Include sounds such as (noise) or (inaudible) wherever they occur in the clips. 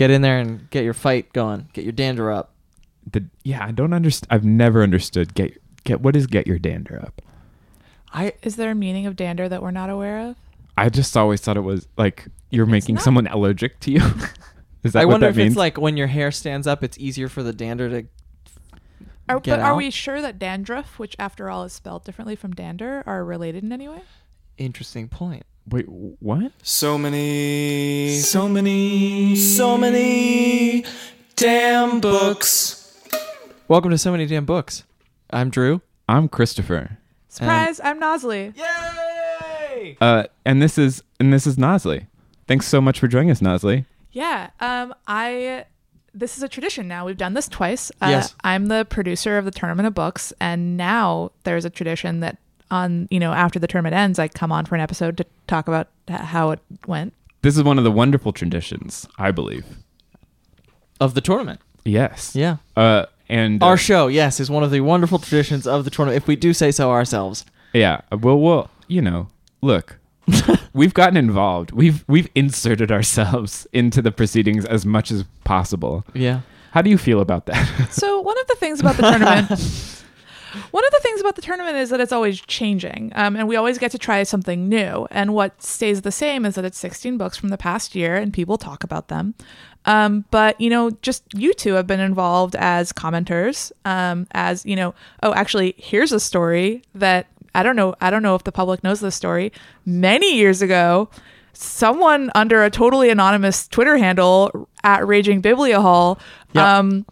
Get in there and get your fight going. Get your dander up. The, yeah, I don't understand. I've never understood get get what is get your dander up. I Is there a meaning of dander that we're not aware of? I just always thought it was like you're It's making not. someone allergic to you. (laughs) is that I what wonder that if means? it's like when your hair stands up, it's easier for the dander to. Are, Get but are out. we sure that dandruff, which after all is spelled differently from dander, are related in any way? Interesting point. Wait, what? So many, so many, so many damn books. Welcome to so many damn books. I'm Drew. I'm Christopher. Surprise! I'm Nozlee. Yay! Uh, and this is and this is Nozlee. Thanks so much for joining us, Nozlee. Yeah. Um. I. This is a tradition now. We've done this twice. Uh, Yes. I'm the producer of the tournament of books, and now there's a tradition that on you know after the tournament ends, I come on for an episode to talk about how it went. This is one of the wonderful traditions, I believe. Of the tournament. Yes. Yeah. Uh, and uh, Our show, yes, is one of the wonderful traditions of the tournament, if we do say so ourselves. yeah. Well, well, you know, look, (laughs) we've gotten involved. We've we've inserted ourselves into the proceedings as much as possible. Yeah. How do you feel about that? So one of the things about the (laughs) tournament, (laughs) one of the things about the tournament is that it's always changing, um, and we always get to try something new. And what stays the same is that it's 16 books from the past year, and people talk about them. Um, but you know, just you two have been involved as commenters, um, as you know. Oh, actually, here's a story that I don't know. I don't know if the public knows this story. Many years ago, someone under a totally anonymous Twitter handle at Raging Bibliohol Yep. um,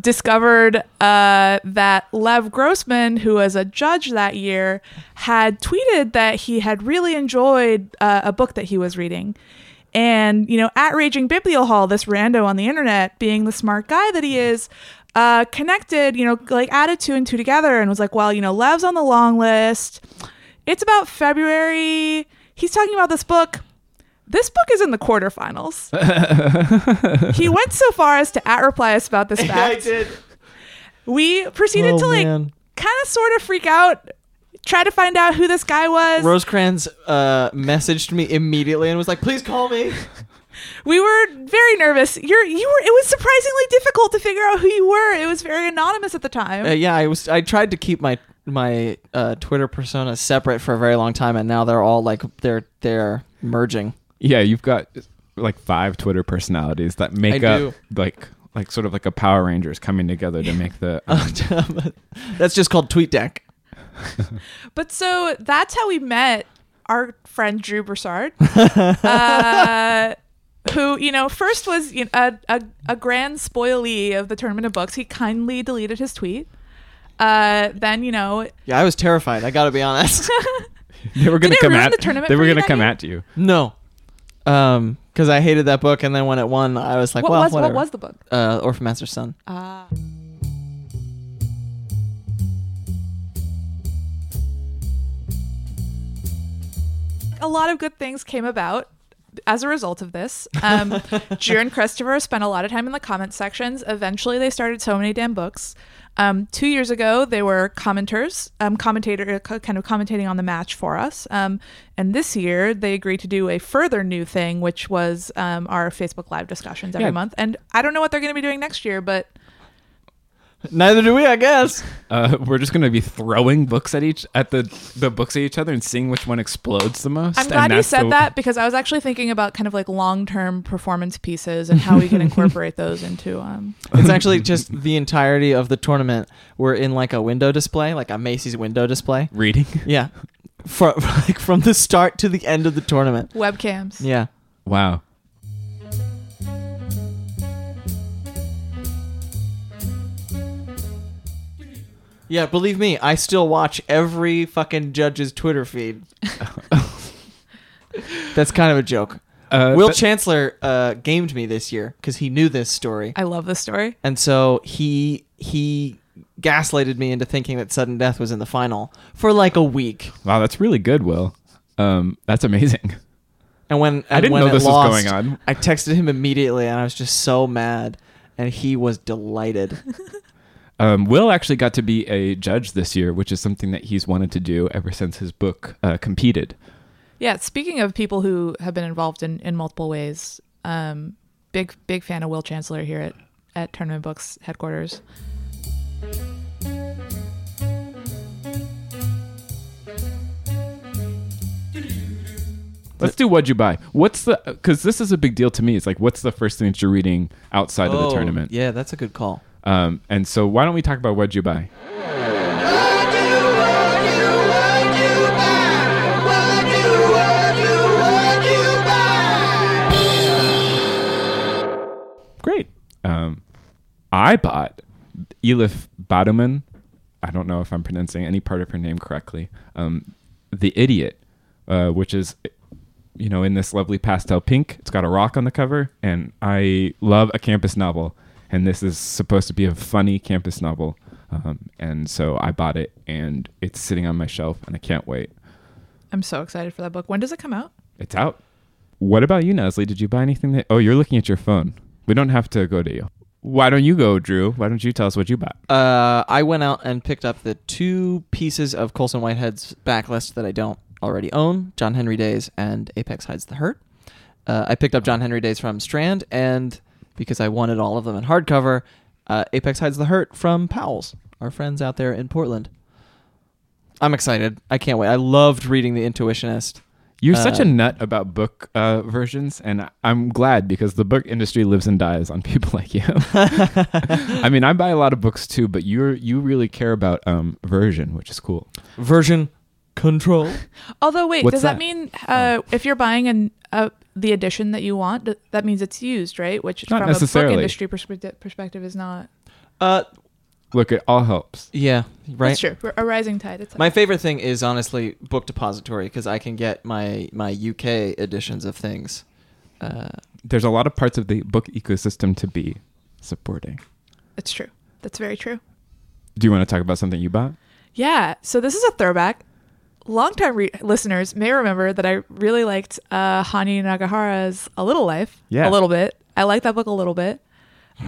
discovered uh, that Lev Grossman, who was a judge that year, had tweeted that he had really enjoyed uh, a book that he was reading. And, you know, at Raging Bibliohol, this rando on the internet, being the smart guy that he is, uh, connected, you know, like added two and two together and was like, well, you know, Lev's on the long list. It's about February. He's talking about this book. This book is in the quarterfinals. (laughs) he went so far as to at reply us about this (laughs) fact. did. We proceeded Oh, to like man. kind of sort of freak out, try to find out who this guy was. Rosecrans uh, messaged me immediately and was like, please call me. (laughs) we were very nervous. You're you were it was surprisingly difficult to figure out who you were. It was very anonymous at the time. Uh, yeah, I was. I tried to keep my my uh, Twitter persona separate for a very long time, and now they're all like they're they're merging. Yeah, you've got like five Twitter personalities that make I up do. like like sort of like a Power Rangers coming together to make the. (laughs) um, (laughs) That's just called TweetDeck. (laughs) But so that's how we met our friend Drew Broussard, uh, who you know first was you know, a, a a grand spoilee of the tournament of books. He kindly deleted his tweet. Uh, then you know Yeah, I was terrified. I got to be honest. they were gonna it come at the tournament They were gonna come year? at you. no, um, because I hated that book, and then when it won, I was like, what well, was whatever. what was the book? uh, Orphan Master's Son? Ah. a lot of good things came about as a result of this. Um, (laughs) Drew and Christopher spent a lot of time in the comment sections. Eventually, they started so many damn books. Um, two years ago, they were commenters, um, commentator, uh, kind of commentating on the match for us. Um, and this year, they agreed to do a further new thing, which was um, our Facebook Live discussions every Yeah. month. And I don't know what they're going to be doing next year, but Neither do we, I guess. Uh, we're just gonna be throwing books at each at the the books at each other and seeing which one explodes the most. I'm glad you said the- that because I was actually thinking about kind of like long term performance pieces and how we can (laughs) incorporate those into um It's actually just the entirety of the tournament. We're in like a window display, like a Macy's window display. Reading. Yeah, from (laughs) like from the start to the end of the tournament. webcams. Yeah. Wow. Yeah, believe me, I still watch every fucking judge's Twitter feed. (laughs) That's kind of a joke. Uh, Will but- Chancellor uh, gamed me this year because he knew this story, I love this story. and so he he gaslighted me into thinking that sudden death was in the final for like a week. wow, that's really good, Will. Um, that's amazing. And when I and didn't when know it this was lost, going on. I texted him immediately, and I was just so mad, and he was delighted. (laughs) Um, Will actually got to be a judge this year, which is something that he's wanted to do ever since his book uh, competed. Yeah, speaking of people who have been involved in, in multiple ways, um, big big fan of Will Chancellor here at, at Tournament Books headquarters. Let's do what you buy. What's the because this is a big deal to me. It's like what's the first thing that you're reading outside of the tournament? Oh, Yeah, that's a good call. Um, and so why don't we talk about what you buy? Great. Um, I bought Elif Batuman. I don't know if I'm pronouncing any part of her name correctly. Um, the Idiot, uh, which is, you know, in this lovely pastel pink. It's got a rock on the cover, and I love a campus novel. And this is supposed to be a funny campus novel. Um, and so I bought it, and it's sitting on my shelf, and I can't wait. I'm so excited for that book. When does it come out? It's out. What about you, Nozlee? Did you buy anything that? Oh, you're looking at your phone. We don't have to go to you. Why don't you go, Drew? Why don't you tell us what you bought? Uh, I went out and picked up the two pieces of Colson Whitehead's backlist that I don't already own: John Henry Days and Apex Hides the Hurt. Uh, I picked up John Henry Days from Strand, and because I wanted all of them in hardcover, uh, Apex Hides the Hurt from Powell's, our friends out there in Portland. I'm excited. I can't wait. I loved reading The Intuitionist. You're such a Uh, nut about book uh, versions, and I'm glad because the book industry lives and dies on (laughs) people like you. (laughs) I mean, I buy a lot of books too, but you're you really care about um, version, which is cool. Version control. Although, wait, What's does that, that? mean uh, if you're buying an uh, the edition that you want, th- that means it's used, right? Which Not from necessarily. a book industry perspective, perspective is not. Uh, Look, it all helps. yeah, right. That's true. A rising tide. It's My favorite thing is honestly Book Depository because I can get my my UK editions of things. Uh, There's a lot of parts of the book ecosystem to be supporting. it's true. That's very true. Do you want to talk about something you bought? Yeah. So this is a throwback. Longtime re- listeners may remember that I really liked uh, Hanya Yanagihara's A Little Life. Yeah. A little bit. I like that book a little bit.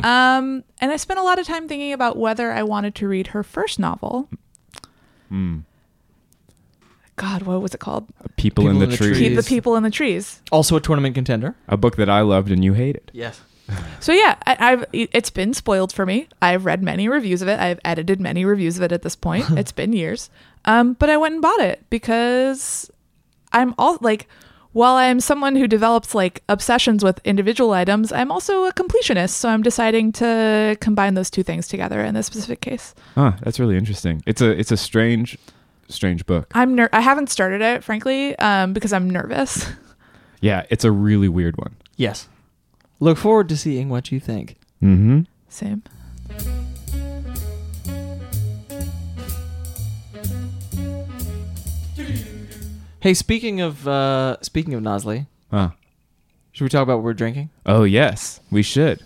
Um, and I spent a lot of time thinking about whether I wanted to read her first novel. Hmm. God, what was it called? People, in the, trees. Keep the People in the Trees. also a tournament contender. A book that I loved and you hated. Yes. So yeah, I, I've it's been spoiled for me. I've read many reviews of it. I've edited many reviews of it at this point. (laughs) it's been years, um, but I went and bought it because I'm all like, while I am someone who develops like obsessions with individual items, I'm also a completionist. So I'm deciding to combine those two things together in this specific case. Huh, that's really interesting. It's a it's a strange, strange book. I'm ner- I haven't started it frankly um, because I'm nervous. (laughs) Yeah, it's a really weird one. Yes. Look forward to seeing what you think. Mm-hmm. Same. Hey, speaking of uh, speaking of Nozlee, Huh. should we talk about what we're drinking? Oh yes, we should.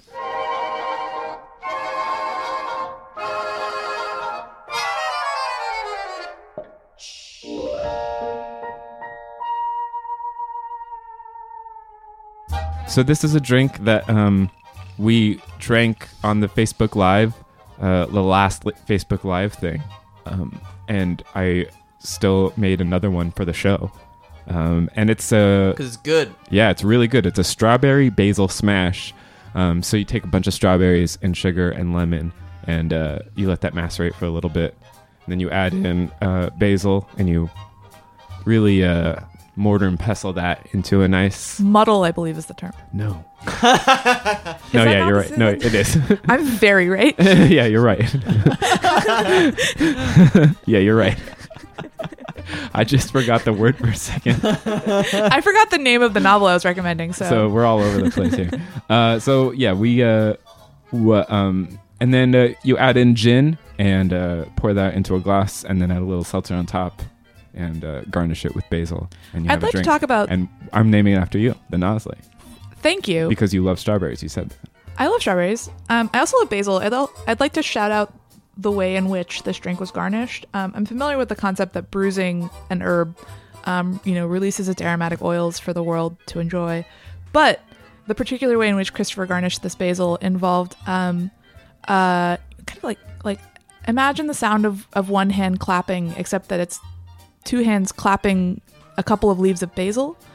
So this is a drink that um, we drank on the Facebook Live, uh, the last li- Facebook Live thing, um, and I still made another one for the show. Um, and it's a Because it's good. yeah, it's really good. It's a strawberry basil smash. Um, so you take a bunch of strawberries and sugar and lemon, and uh, you let that macerate for a little bit. And then you add in uh, basil, and you really uh, mortar and pestle that into a nice. Muddle, I believe, is the term. No. (laughs) no, yeah, you're right. No, it is. I'm very right. (laughs) yeah, you're right. (laughs) yeah, you're right. I just forgot the word for a second. (laughs) I forgot the name of the novel I was recommending. So, so we're all over the place here. (laughs) Uh, so yeah, we uh, wha- um, and then uh, you add in gin and uh, pour that into a glass, and then add a little seltzer on top, and uh, garnish it with basil. And you I'd have a like to drink. talk about. And I'm naming it after you, the Nozlee, thank you. because you love strawberries. You said that. I love strawberries. Um, I also love basil. I'd, I'd like to shout out the way in which this drink was garnished. Um, I'm familiar with the concept that bruising an herb, um, you know, releases its aromatic oils for the world to enjoy, but the particular way in which Christopher garnished this basil involved, um, uh, kind of like like imagine the sound of of one hand clapping, except that it's two hands clapping a couple of leaves of basil, (laughs)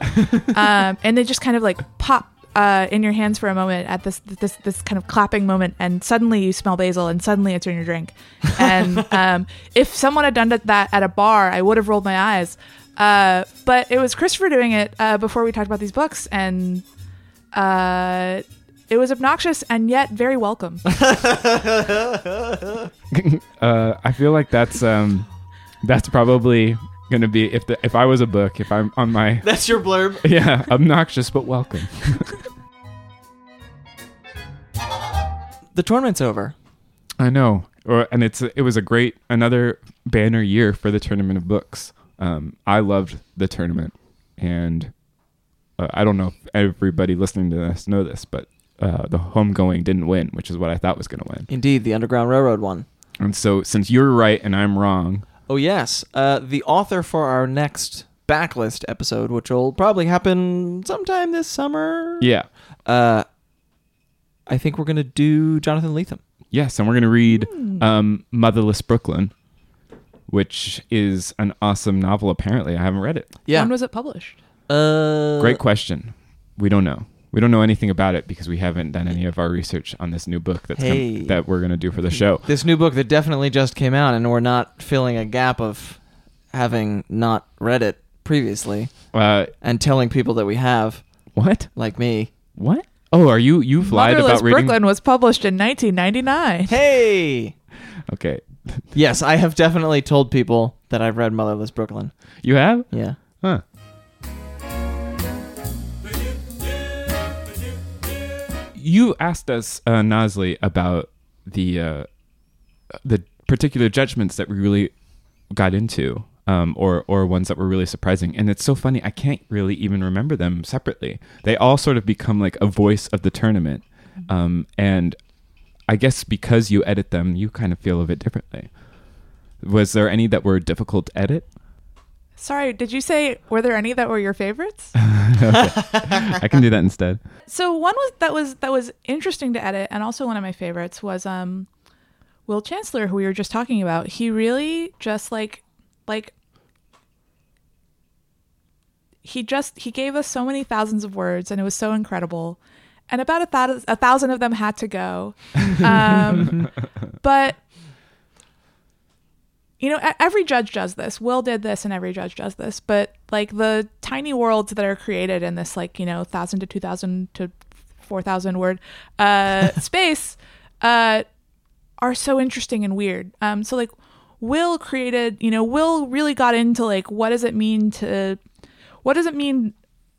um, and they just kind of like pop uh, in your hands for a moment at this this this kind of clapping moment, and suddenly you smell basil, and suddenly it's in your drink. (laughs) And um, if someone had done that at a bar, I would have rolled my eyes. Uh, but it was Christopher doing it uh, before we talked about these books, and uh, it was obnoxious and yet very welcome. (laughs) (laughs) uh, I feel like that's um, that's probably gonna be if the if I was a book, if I'm on my That's your blurb. yeah obnoxious but welcome. The tournament's over. I know, or and it's it was a great another banner year for the tournament of books. Um, I loved the tournament, and uh, I don't know if everybody listening to this know this, but uh, the homegoing didn't win, which is what I thought was going to win. Indeed, the Underground Railroad one. And so, since you're right and I'm wrong, Oh yes, uh, the author for our next backlist episode, which will probably happen sometime this summer. yeah, Uh, I think we're gonna do Jonathan Lethem. yes, and we're going to read um, Motherless Brooklyn, which is an awesome novel. Apparently, I haven't read it. Yeah. When was it published? uh, Great question. We don't know. We don't know anything about it because we haven't done any of our research on this new book that's come- Hey. that we're going to do for the show. This new book that definitely just came out, and we're not filling a gap of having not read it previously Uh, and telling people that we have, what? like me. What? Oh, are you you've lied Motherless about reading? Brooklyn was published in 1999. Hey. Okay, Yes, I have definitely told people that I've read Motherless Brooklyn. you have? Yeah. Huh? You asked us, uh, Nozlee, about the uh, the particular judgments that we really got into, um, or or ones that were really surprising. And it's so funny. I can't really even remember them separately. They all sort of become like a voice of the tournament. Um, and I guess because you edit them, you kind of feel of it differently. Was there any that were difficult to edit? Sorry, did you say were there any that were your favorites? (laughs) I can do that instead. so one was that was that was interesting to edit, and also one of my favorites was um, Will Chancellor, who we were just talking about. He really just like like he just he gave us so many thousands of words, and it was so incredible. And about a thousand a thousand of them had to go, um, (laughs) but you know, every judge does this. Will did this, and every judge does this. But like the tiny worlds that are created in this, like you know, thousand to two thousand to four thousand word uh, (laughs) space, uh, are so interesting and weird. Um, so like, Will created, you know, Will really got into like what does it mean to, what does it mean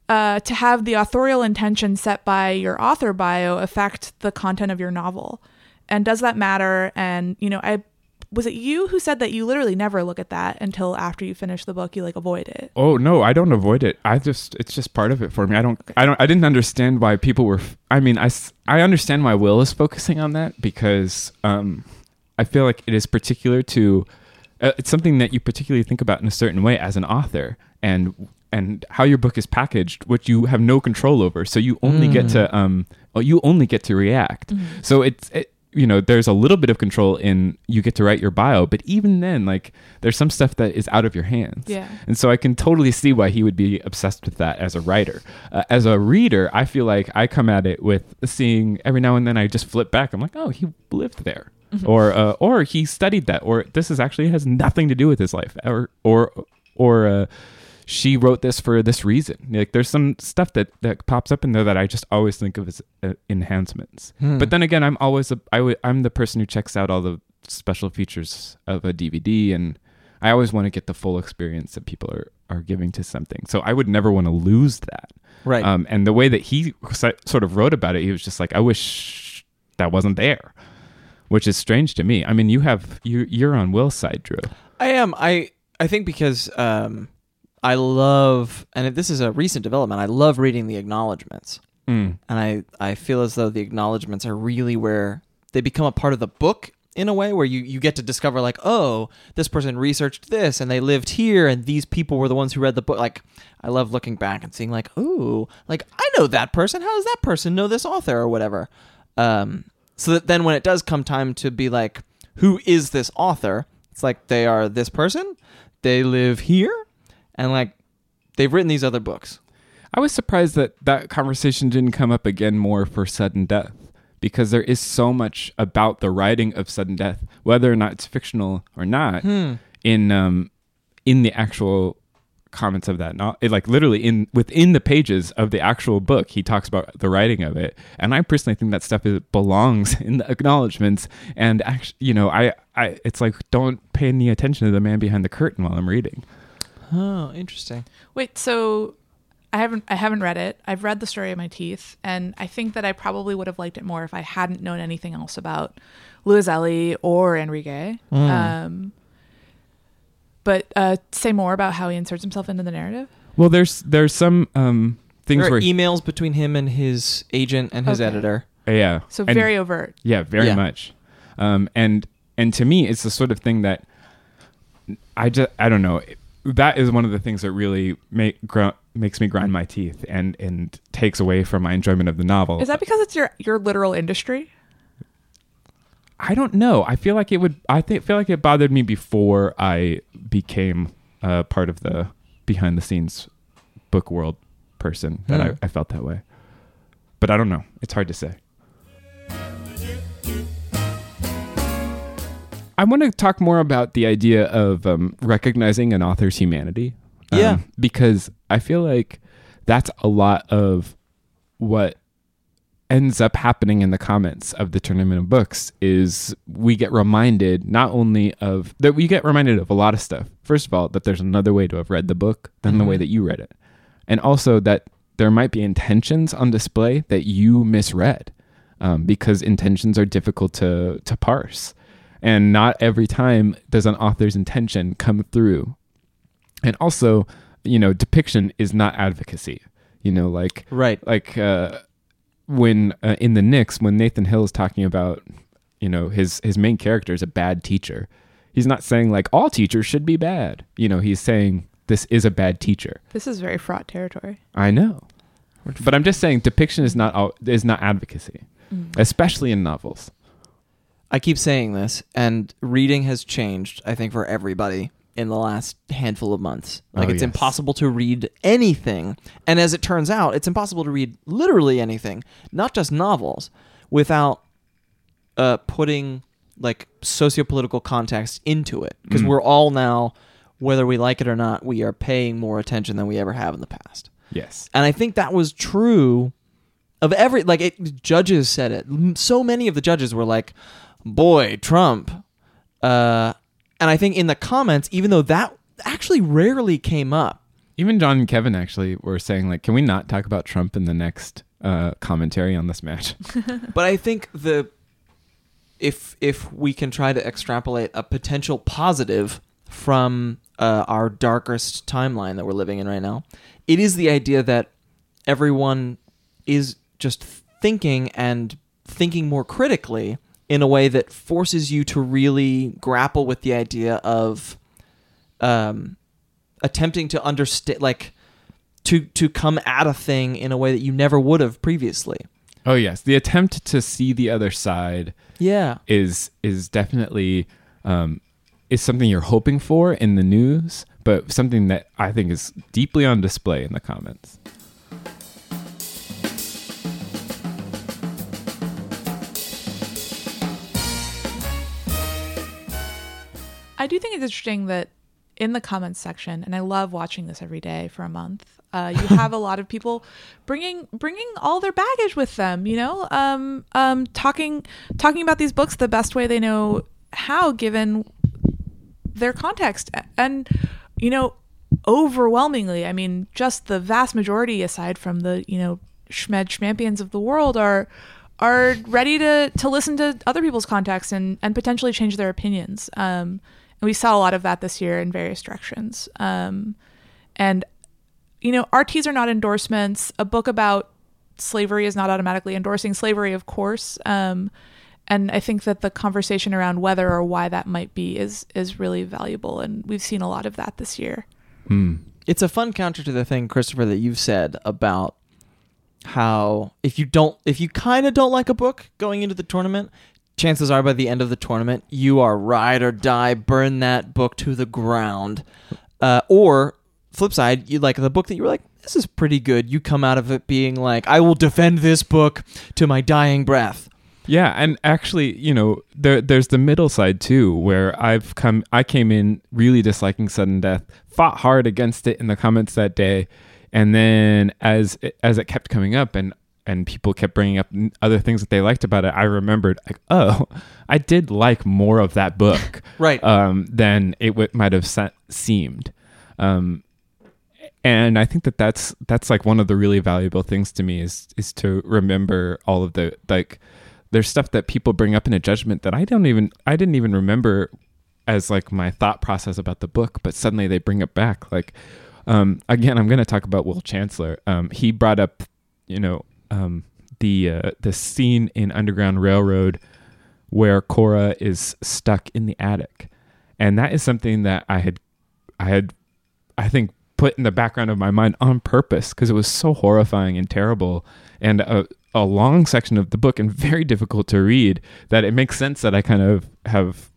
uh, to have the authorial intention set by your author bio affect the content of your novel, and does that matter? And you know, I was it you who said that you literally never look at that until after you finish the book you like avoid it Oh no, I don't avoid it. I just it's just part of it for me. I don't I don't I didn't understand why people were i mean, i i understand why Will is focusing on that because um I feel like it is particular to uh, it's something that you particularly think about in a certain way as an author and and how your book is packaged which you have no control over. So you only get to um you only get to react. So it's it, you know there's a little bit of control in you get to write your bio but even then like there's some stuff that is out of your hands Yeah. and so I can totally see why he would be obsessed with that as a writer. Uh, as a reader, I feel like I come at it with seeing every now and then I just flip back. I'm like, oh, he lived there. or uh, or he studied that, or this is actually has nothing to do with his life, or or or uh, she wrote this for this reason. Like there's some stuff that that pops up in there that I just always think of as uh, enhancements. Hmm. But then again, I'm always a, I w- I'm the person who checks out all the special features of a DVD, and I always want to get the full experience that people are are giving to something. So I would never want to lose that. right. Um, and the way that he sort of wrote about it, he was just like, I wish that wasn't there, which is strange to me. I mean, you have you you're on Will's side, Drew. I am. I I think because um, I love, and this is a recent development. I love reading the acknowledgments, Mm. and I I feel as though the acknowledgments are really where they become a part of the book in a way where you you get to discover like oh this person researched this and they lived here and these people were the ones who read the book. Like I love looking back and seeing like oh like I know that person. How does that person know this author or whatever? Um so that then when it does come time to be like who is this author? It's like they are this person. They live here and like they've written these other books. I was surprised that that conversation didn't come up again more for sudden death because there is so much about the writing of sudden death, whether or not it's fictional or not, in um in the actual comments of that. Not like literally in within the pages of the actual book he talks about the writing of it. And i personally think that stuff is, belongs (laughs) in the acknowledgments. And actually you know i i it's like don't pay any attention to the man behind the curtain while i'm reading oh interesting Wait, so I haven't I haven't read it. I've read the story of my teeth, and I think that I probably would have liked it more if I hadn't known anything else about Luiselli or Enrigue. Um, but uh, say more about how he inserts himself into the narrative. well there's there's some um things there are where emails between him and his agent and his Okay. editor yeah So And- very overt. Yeah, very Yeah. much. Um, and and to me, it's the sort of thing that I just I don't know. That is one of the things that really make gr- makes me grind my teeth and and takes away from my enjoyment of the novel. Is that because it's your your literal industry? I don't know. I feel like it would. I think feel like it bothered me before I became uh, part of the behind the scenes book world person. That Hmm. I, I felt that way. But I don't know. It's hard to say. I want to talk more about the idea of um, recognizing an author's humanity. Um, Yeah. Because I feel like that's a lot of what ends up happening in the comments of the tournament of books is we get reminded not only of that we get reminded of a lot of stuff. First of all, that there's another way to have read the book than the way that you read it. And also that there might be intentions on display that you misread um, because intentions are difficult to, to parse. And not every time does an author's intention come through. And also, you know, depiction is not advocacy. You know, like right like uh, when uh, in the Nix, when Nathan Hill is talking about, you know, his his main character is a bad teacher. He's not saying like all teachers should be bad. You know, he's saying this is a bad teacher. This is very fraught territory. I know, but I'm just saying depiction is not all, is not advocacy, especially in novels. I keep saying this, and reading has changed, I think, for everybody in the last handful of months. Like, Oh, it's yes. impossible to read anything. And as it turns out, it's impossible to read literally anything, not just novels, without uh, putting like sociopolitical context into it. Because Mm. we're all now, whether we like it or not, we are paying more attention than we ever have in the past. Yes. And I think that was true of every like it, judges said it. So many of the judges were like, "Boy, Trump." Uh, and I think in the comments, even though that actually rarely came up, Even John and Kevin actually were saying like, can we not talk about Trump in the next uh, commentary on this match? (laughs) but I think the if if we can try to extrapolate a potential positive from uh, our darkest timeline that we're living in right now, it is the idea that everyone is just thinking and thinking more critically in a way that forces you to really grapple with the idea of um, attempting to understand, like to to come at a thing in a way that you never would have previously. oh yes, the attempt to see the other side Yeah. is is definitely um, is something you're hoping for in the news, but something that I think is deeply on display in the comments. I do think it's interesting that in the comments section, and I love watching this every day for a month. Uh, you have a (laughs) lot of people bringing bringing all their baggage with them. You know, um, um, talking talking about these books the best way they know how, given their context, and you know, overwhelmingly, I mean, just the vast majority, aside from the you know schmed schmampions of the world, are are ready to to listen to other people's context and and potentially change their opinions. Um, and we saw a lot of that this year in various directions. Um, and you know, RTs are not endorsements. A book about slavery is not automatically endorsing slavery, of course. Um, and I think that the conversation around whether or why that might be is is really valuable, and we've seen a lot of that this year. Hmm. It's a fun counter to the thing, Christopher, that you've said about how if you don't, if you kind of don't like a book going into the tournament, chances are by the end of the tournament you are ride or die, burn that book to the ground. Uh, or flip side, you like the book that you were like, this is pretty good. You come out of it being like, I will defend this book to my dying breath. Yeah, and actually, you know, there there's the middle side too, where I've come I came in really disliking sudden death, fought hard against it in the comments that day, and then as as it kept coming up and and people kept bringing up other things that they liked about it, I remembered like, oh, (laughs) I did like more of that book, (laughs) Right. um, than it w- might have se- seemed. Um, and I think that that's that's like one of the really valuable things to me is is to remember all of the like there's stuff that people bring up in a judgment that I don't even I didn't even remember as like my thought process about the book, but suddenly they bring it back. Like um, again, I'm going to talk about Will Chancellor. Um, he brought up, you know, um, the uh, the scene in Underground Railroad where Cora is stuck in the attic, and that is something that I had I had I think put in the background of my mind on purpose because it was so horrifying and terrible and a, a long section of the book and very difficult to read that it makes sense that I kind of have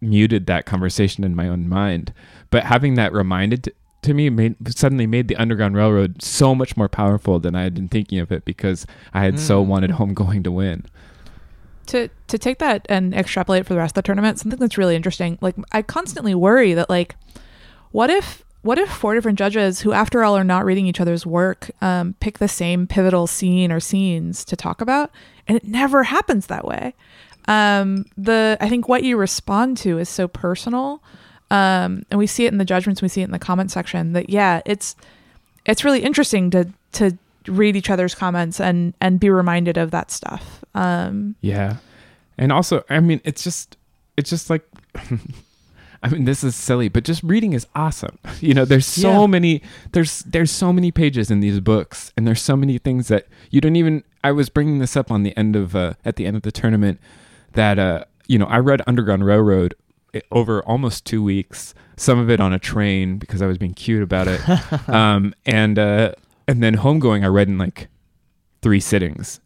muted that conversation in my own mind. But having that reminded to, me made suddenly made the Underground Railroad so much more powerful than I had been thinking of it because I had so Mm. wanted Homegoing to win. to to take that and extrapolate for the rest of the tournament something that's really interesting like i constantly worry that like what if what if four different judges who after all are not reading each other's work um, pick the same pivotal scene or scenes to talk about and it never happens that way um, the i think what you respond to is so personal um, and we see it in the judgments we see it in the comment section that yeah it's it's really interesting to to read each other's comments and and be reminded of that stuff um, Yeah. And also, I mean, it's just it's just like (laughs) I mean, this is silly, but just reading is awesome. (laughs) You know, there's so Yeah. many there's there's so many pages in these books and there's so many things that you don't even I was bringing this up on the end of uh, at the end of the tournament that uh you know, I read Underground Railroad over almost 2 weeks, some of it on a train because I was being cute about it. (laughs) um and uh and then Homegoing I read in like three sittings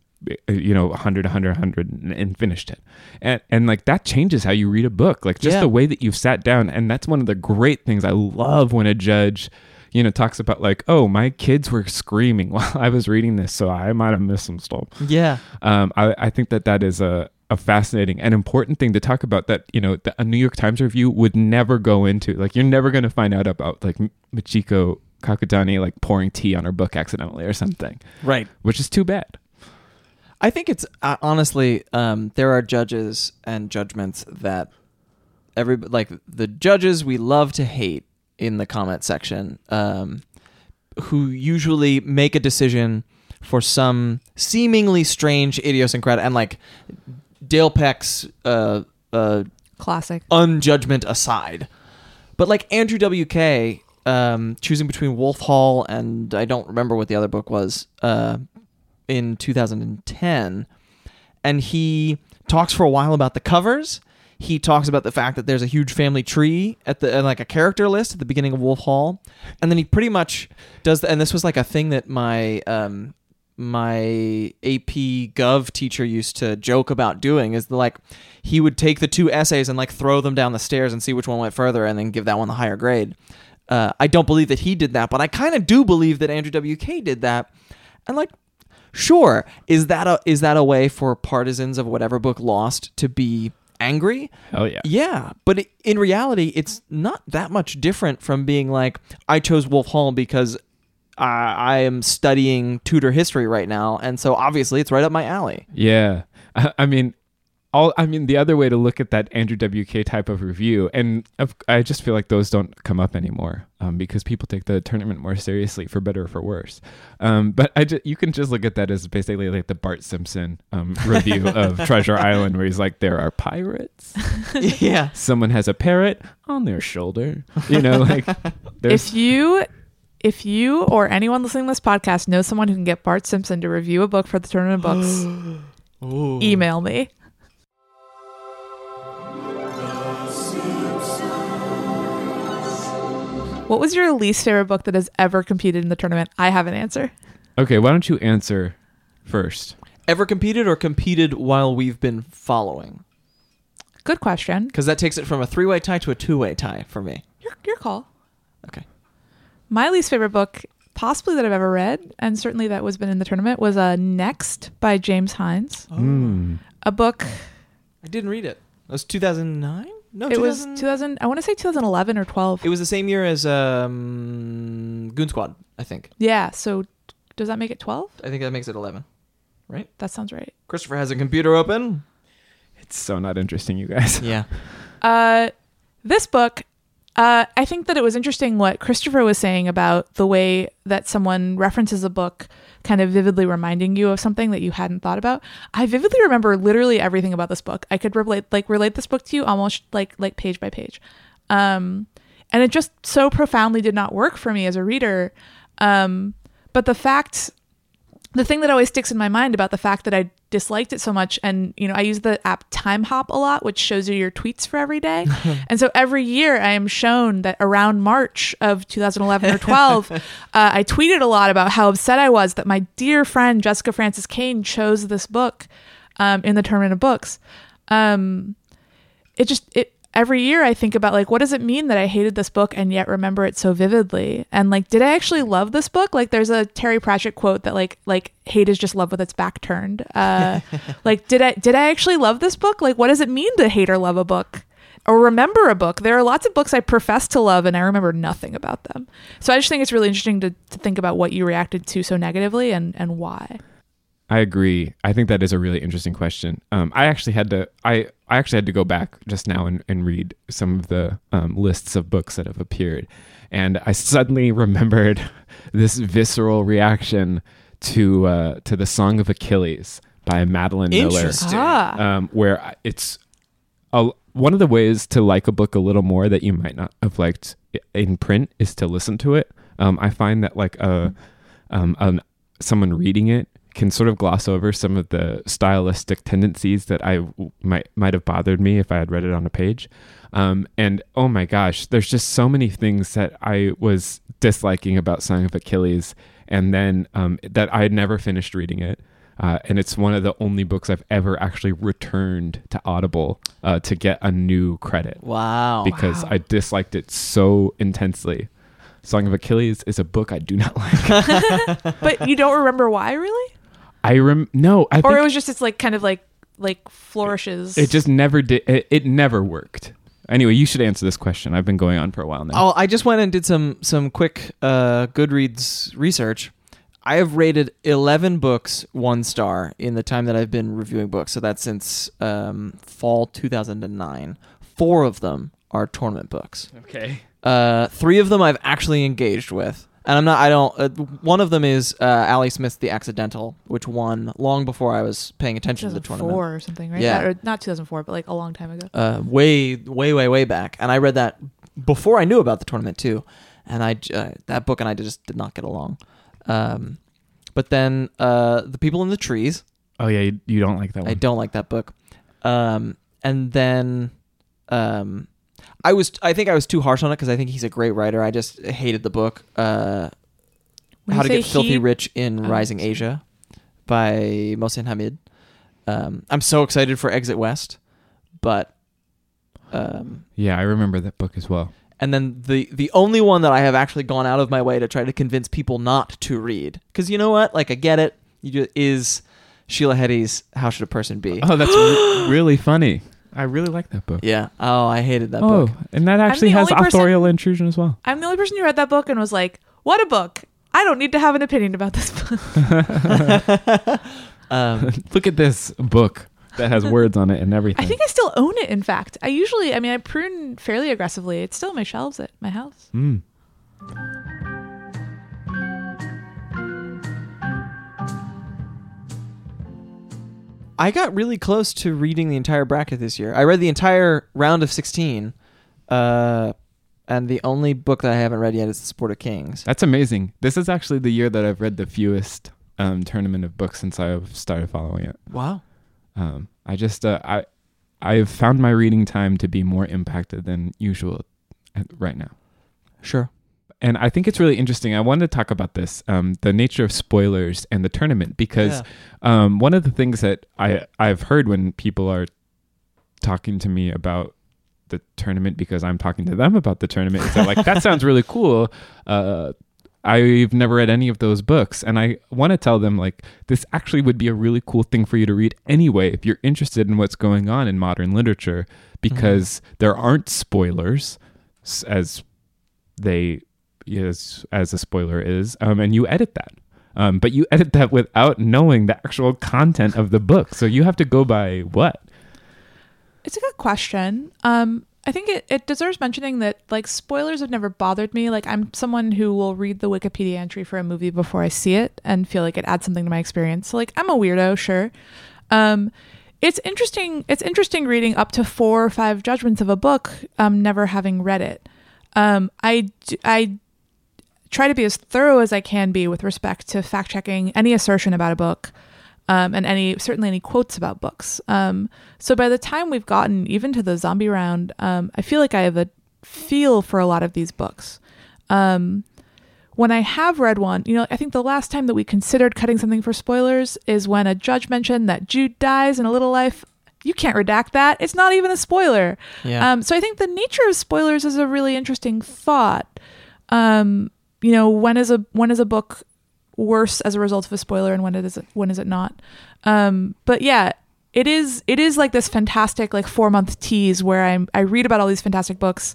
you know 100 100 100 and, and finished it and and like that changes how you read a book like just Yeah. the way that you've sat down and that's one of the great things i love when a judge you know talks about like oh my kids were screaming (laughs) while i was reading this so i might have missed some stuff Yeah. um, I, I think that that is a, a fascinating and important thing to talk about that you know the, a new york times review would never go into. Like you're never going to find out about like michiko kakutani like pouring tea on her book accidentally or something. Right. which is too bad. I think it's uh, honestly um, there are judges and judgments that every like the judges we love to hate in the comment section um, who usually make a decision for some seemingly strange idiosyncratic and like Dale Peck's uh, uh, classic unjudgment aside. But like Andrew WK um, choosing between Wolf Hall and I don't remember what the other book was uh, in 2010, and he talks for a while about the covers. He talks about the fact that there's a huge family tree at the and like a character list at the beginning of Wolf Hall, and then he pretty much does. The, and this was like a thing that my um, my AP Gov teacher used to joke about doing is like he would take the two essays and like throw them down the stairs and see which one went further and then give that one the higher grade. Uh, I don't believe that he did that, but I kind of do believe that Andrew WK did that. And like, sure, is that a is that a way for partisans of whatever book lost to be angry. Oh yeah. Yeah, but i in reality, it's not that much different from being like, I chose Wolf Hall because I, I am studying Tudor history right now, and so obviously it's right up my alley. Yeah. I, I mean, all I mean, the other way to look at that Andrew WK type of review, and of, I just feel like those don't come up anymore um, because people take the tournament more seriously, for better or for worse. Um, but I ju- you can just look at that as basically like the Bart Simpson um, review (laughs) of Treasure Island, where he's like, there are pirates, (laughs) yeah. someone has a parrot on their shoulder, you know, like (laughs) there's If you if you or anyone listening to this podcast knows someone who can get Bart Simpson to review a book for the tournament of books, (gasps) email me. What was your least favorite book that has ever competed in the tournament? I have an answer. okay. Why don't you answer first? Ever competed or competed while we've been following? Good question. Because that takes it from a three-way tie to a two-way tie for me. Your your call. Okay. My least favorite book, possibly that I've ever read, and certainly that was been in the tournament, was uh, Next by James Hynes. Hmm. A book. I didn't read it. It was 2009? No, it was 2000 2000. I want to say 2011 or 12. It was the same year as um, Goon Squad, I think. yeah. So does that make it 12? I think that makes it 11. Right? That sounds right. Christopher has a computer open. It's so not interesting, you guys. Yeah. Uh, this book, uh, I think that it was interesting what Christopher was saying about the way that someone references a book, kind of vividly reminding you of something that you hadn't thought about. I vividly remember literally everything about this book. I could relate, like, relate this book to you almost like like page by page, um, and it just so profoundly did not work for me as a reader. Um, but the fact the thing that always sticks in my mind about the fact that I disliked it so much, and you know, I use the app Time Hop a lot, which shows you your tweets for every day. (laughs) and so every year I am shown that around March of 2011 or 12, (laughs) uh, I tweeted a lot about how upset I was that my dear friend Jessica Francis Kane chose this book um, in the tournament of books. Um, it just it every year I think about like what does it mean that I hated this book and yet remember it so vividly? And like did I actually love this book? Like there's a Terry Pratchett quote that like like hate is just love with its back turned. Uh (laughs) like did I did I actually love this book? Like what does it mean to hate or love a book or remember a book? There are lots of books I profess to love and I remember nothing about them. So I just think it's really interesting to, to think about what you reacted to so negatively and and why I agree. I think that is a really interesting question. Um, I actually had to I, I actually had to go back just now and, and read some of the um, lists of books that have appeared, and I suddenly (laughs) remembered this visceral reaction to uh, to the Song of Achilles by Madeline Miller, Interesting. ah um, where it's a, one of the ways to like a book a little more that you might not have liked in print is to listen to it. Um, I find that like a um, an, someone reading it can sort of gloss over some of the stylistic tendencies that I w- might might have bothered me if I had read it on a page. Um, and oh my gosh, there's just so many things that I was disliking about Song of Achilles, and then um, that I had never finished reading it. Uh, and it's one of the only books I've ever actually returned to Audible uh, to get a new credit Wow. because Wow. I disliked it so intensely. Song of Achilles is a book I do not (laughs) like. (laughs) but you don't remember why really I rem no, I or think it was just it's like kind of like like flourishes it just never did. It, it never worked. Anyway, you should answer this question. I've been going on for a while now. Oh, I just went and did some some quick uh, Goodreads research. I have rated eleven books one star in the time that I've been reviewing books. So that's since um, fall two thousand and nine. Four of them are tournament books. Okay. Uh, three of them I've actually engaged with, and I'm not. I don't. Uh, one of them is uh, Ali Smith's The Accidental, which won long before I was paying attention to the 2004 tournament. or something, right? Yeah. That- or not 2004, but like a long time ago. uh, way, way, way, way back, and I read that before I knew about the tournament too, and I uh, that book and I just did not get along. Um, but then uh, the people in the trees, Oh yeah, you, you don't like that one. I don't like that book. Um, and then um, I was I think I was too harsh on it because I think he's a great writer. I just hated the book. Uh, How to say Get Filthy Rich in Oh, Rising sorry. Asia by Mohsin Hamid. Um, I'm so excited for Exit West, but um, Yeah, I remember that book as well. and then the the only one that I have actually gone out of my way to try to convince people not to read because you know what, like I get it, you just, is Sheila Heti's How Should a Person Be? Oh, that's re- (gasps) really funny. I really like that book. Yeah. Oh, I hated that book. oh, book. and that actually has only person- authorial intrusion as well. I'm the only person who read that book and was like, "What a book! I don't need to have an opinion about this book." (laughs) (laughs) Um, (laughs) Look at this book that has words on it and everything. I think I still own it. In fact, I usually, I mean, I prune fairly aggressively. It's still on my shelves at my house. Mm. I got really close to reading the entire bracket this year. I read the entire round of 16, uh, and the only book that I haven't read yet is The Sport of Kings. That's amazing. This is actually the year that I've read the fewest um, tournament of books since I've started following it. Wow. Um, I just uh, I I've found my reading time to be more impacted than usual right now. Sure. And I think it's really interesting. I wanted to talk about this, um, the nature of spoilers and the tournament, because um, one of the things that I I've heard when people are talking to me about the tournament because I'm talking to them about the tournament is that like that sounds really (laughs) cool. Uh, I've never read any of those books, and I want to tell them like this actually would be a really cool thing for you to read anyway if you're interested in what's going on in modern literature because there aren't spoilers as they as as a spoiler is, um, and you edit that. Um, but you (laughs) edit that without knowing the actual content of the book, so you have to go by what? It's a good question. Um, I think it, it deserves mentioning that like spoilers have never bothered me. Like I'm someone who will read the Wikipedia entry for a movie before I see it and feel like it adds something to my experience. So like I'm a weirdo, sure. Um, it's interesting. It's interesting reading up to four or five judgments of a book, um, never having read it. Um, I I try to be as thorough as I can be with respect to fact checking any assertion about a book um, and any certainly any quotes about books. Um, so by the time we've gotten even to the zombie round, um, I feel like I have a feel for a lot of these books. Um, when I have read one, you know, I think the last time that we considered cutting something for spoilers is when a judge mentioned that Jude dies in A Little Life. You can't redact that. It's not even a spoiler. Yeah. Um, so I think the nature of spoilers is a really interesting thought. Um, you know, when is a when is a book worse as a result of a spoiler, and when it is when is it not? Um, but yeah, it is it is like this fantastic like four month tease where I'm I read about all these fantastic books,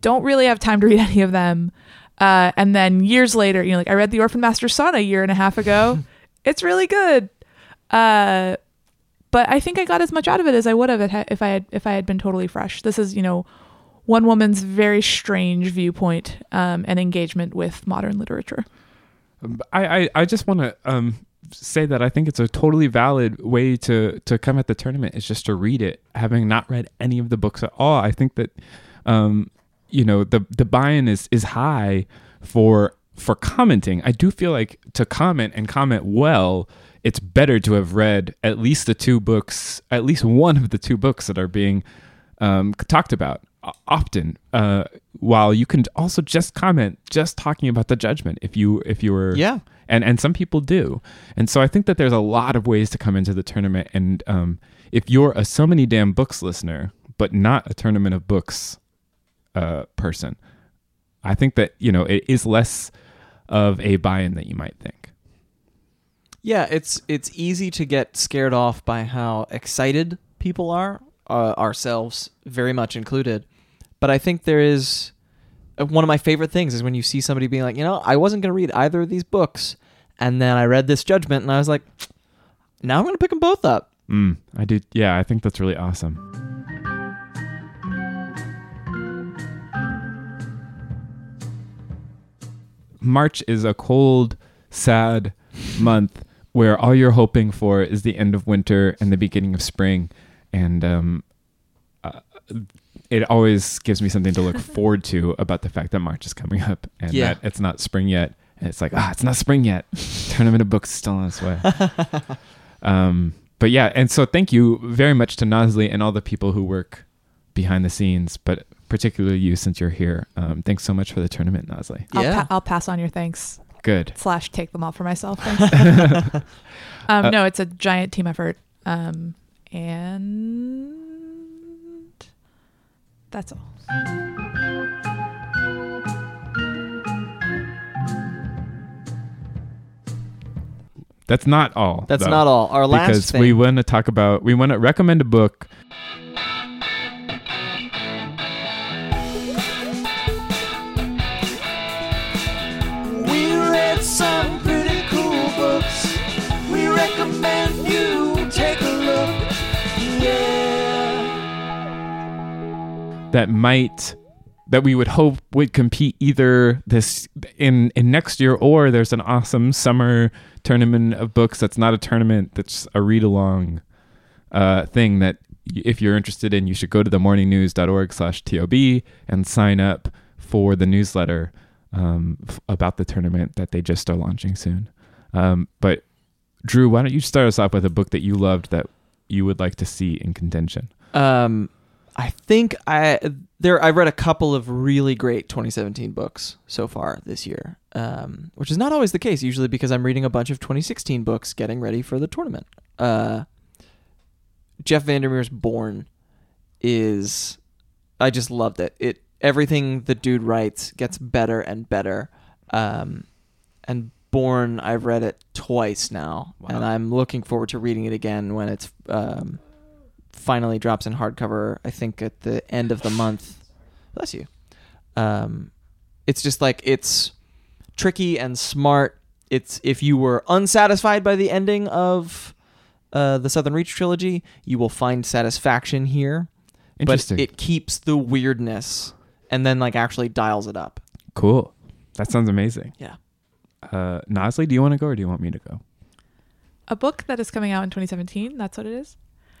don't really have time to read (laughs) any of them, uh, and then years later, you know, like I read The Orphan Master's Son a year and a half ago. (laughs) it's really good. Uh, but I think I got as much out of it as I would have if I had if I had been totally fresh. This is you know one woman's very strange viewpoint um, and engagement with modern literature. I I, I just want to um, say that I think it's a totally valid way to to come at the tournament is just to read it, having not read any of the books at all. I think that um, you know the the buy-in is is high for for commenting. I do feel like to comment and comment well, it's better to have read at least the two books, at least one of the two books that are being um, talked about often. Uh, while you can also just comment, just talking about the judgment, if you if you were Yeah. and and some people do, and so I think that there's a lot of ways to come into the tournament, and um, if you're a so many damn books listener, but not a tournament of books uh, person, I think that you know it is less of a buy-in that you might think. Yeah, it's it's easy to get scared off by how excited people are, uh, ourselves very much included. But I think there is uh, one of my favorite things is when you see somebody being like, you know, I wasn't going to read either of these books, and then I read this judgment, and I was like, now I'm going to pick them both up. Mm, I do. Yeah, I think that's really awesome. March is a cold, sad month where all you're hoping for is the end of winter and the beginning of spring, and um, uh, it always gives me something to look (laughs) forward to about the fact that March is coming up and Yeah. that it's not spring yet. And it's like, ah, it's not spring yet. (laughs) Tournament of books is still on its way. Um, but yeah, and so thank you very much to Nozlee and all the people who work behind the scenes, but particularly you since you're here. Um, thanks so much for the tournament, Nozlee. I'll, Yeah. pa- I'll pass on your thanks Good. slash take them all for myself. (laughs) Thanks. um, Uh, no, it's a giant team effort, um, and that's all. That's not all. That's though, not all. Our last because thing. we want to talk about we want to recommend a book. We read some pretty cool books. We recommend that might that we would hope would compete either this in in next year or there's an awesome summer tournament of books that's not a tournament that's a read along uh, thing that if you're interested in you should go to themorningnews.org slash tob and sign up for the newsletter um, f- about the tournament that they just are launching soon. Um, but drew why don't you start us off with a book that you loved that you would like to see in contention? Um, I think I there I've read a couple of really great 2017 books so far this year, um, which is not always the case. Usually because I'm reading a bunch of 2016 books getting ready for the tournament. Uh, Jeff Vandermeer's Borne is I just loved it. It everything the dude writes gets better and better. Um, and Borne I've read it twice now, Wow. and I'm looking forward to reading it again when it's um, finally drops in hardcover. I think at the end of the month. Bless you. Um, it's just like it's tricky and smart. It's if you were unsatisfied by the ending of uh, the Southern Reach trilogy, you will find satisfaction here. Interesting. But it keeps the weirdness and then like actually dials it up. Cool. That sounds amazing. Yeah. Uh, Nozlee, do you want to go or do you want me to go? A book that is coming out in 2017. That's what it is.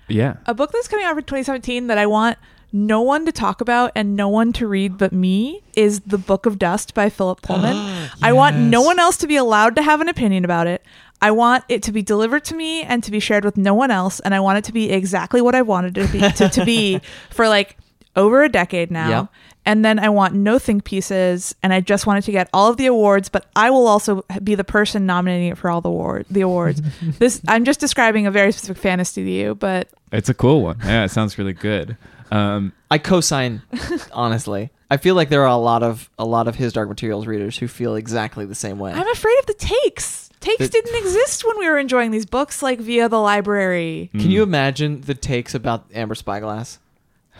Yeah. A book that's coming out for 2017 that I want no one to talk about and no one to read but me is The Book of Dust by Philip (gasps) Pullman. I want no one else to be allowed to have an opinion about it. I want it to be delivered to me and to be shared with no one else. And I want it to be exactly what I wanted it to be, to, to be (laughs) for like over a decade now. Yeah. And then I want no think pieces, and I just wanted to get all of the awards. But I will also be the person nominating it for all the award the awards. (laughs) this I'm just describing a very specific fantasy to you, but It's a cool one. Yeah, it sounds really good. Um, I co-sign (laughs) honestly. I feel like there are a lot of a lot of his Dark Materials readers who feel exactly the same way. I'm afraid of the takes. Takes The- didn't exist when we were enjoying these books, like via the library. Can you imagine the takes about Amber Spyglass?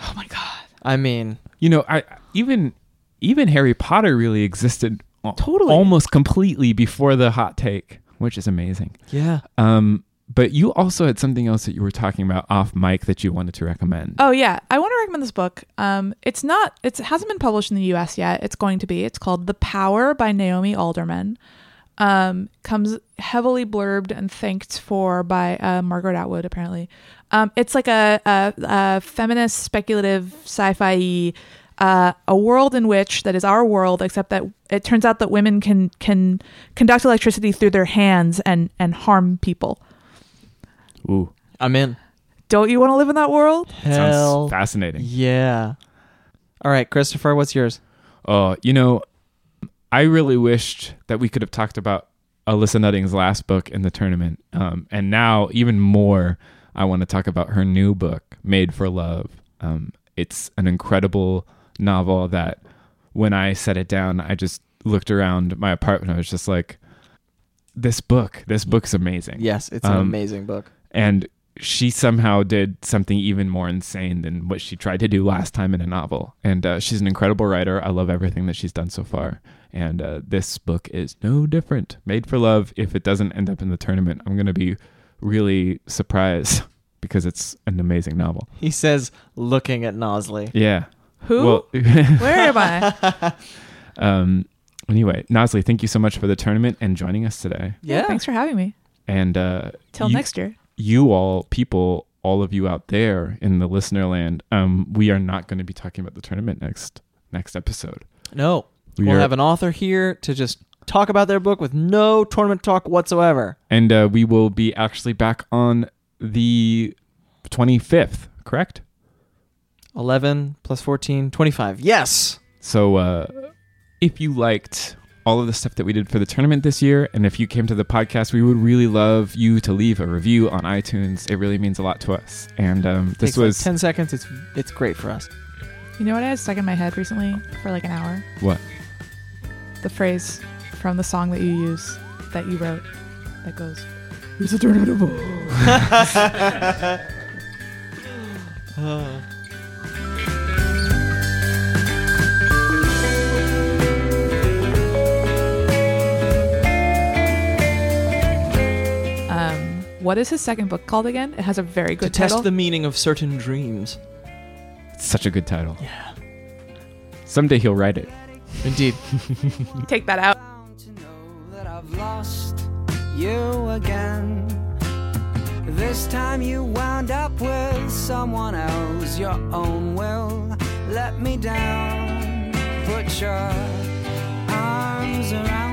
Oh my god. I mean, you know, I even even Harry Potter really existed Totally. almost completely before the hot take, which is amazing. yeah. Um, but you also had something else that you were talking about off mic that you wanted to recommend. Oh yeah, I want to recommend this book. Um, it's not. It's, it hasn't been published in the U.S. yet. It's going to be. It's called The Power by Naomi Alderman. Um, comes heavily blurbed and thanked for by uh, Margaret Atwood. Apparently, um, it's like a, a, a feminist speculative sci-fi. Uh, a world in which that is our world, except that it turns out that women can can conduct electricity through their hands and and harm people. Ooh, I'm in. Don't you want to live in that world? Hell sounds fascinating. yeah. All right, Christopher, what's yours? Oh, you know, I really wished that we could have talked about Alissa Nutting's last book in the tournament. Um, and now, even more, I want to talk about her new book, Made for Love. Um, it's an incredible novel that when I set it down, I just looked around my apartment. I was just like, this book, this book's amazing. Yes, it's an Um, amazing book. And she somehow did something even more insane than what she tried to do last time in a novel. And uh, she's an incredible writer. I love everything that she's done so far. And uh, this book is no different. Made for Love. If it doesn't end up in the tournament, I'm going to be really surprised (laughs) because it's an amazing novel. He says, looking at Nozlee. Yeah. Who? Well, (laughs) Where am I? (laughs) um, anyway, Nozlee, thank you so much for the tournament and joining us today. Yeah. Thanks for having me. And uh, Till you- next year. you all people all of you out there in the listener land um we are not going to be talking about the tournament next next episode No. We we'll are- have an author here to just talk about their book with no tournament talk whatsoever. and uh, we will be actually back on the 25th correct 11 plus 14, 25. Yes. so uh if you liked all of the stuff that we did for the tournament this year and if you came to the podcast we would really love you to leave a review on itunes it really means a lot to us and um, this Takes like was 10 seconds. It's it's great for us. You know what I had stuck in my head recently for like an hour? what The phrase from the song that you use, that you wrote, that goes, It's a tournament of (laughs) Um, What is his second book called again? It has a very good title. To good test the meaning of certain dreams. Such a good title. Yeah. Someday he'll write it. Indeed. (laughs) Take that out lost you again. This time you wound up with someone else, your own will let me down. Put your arms around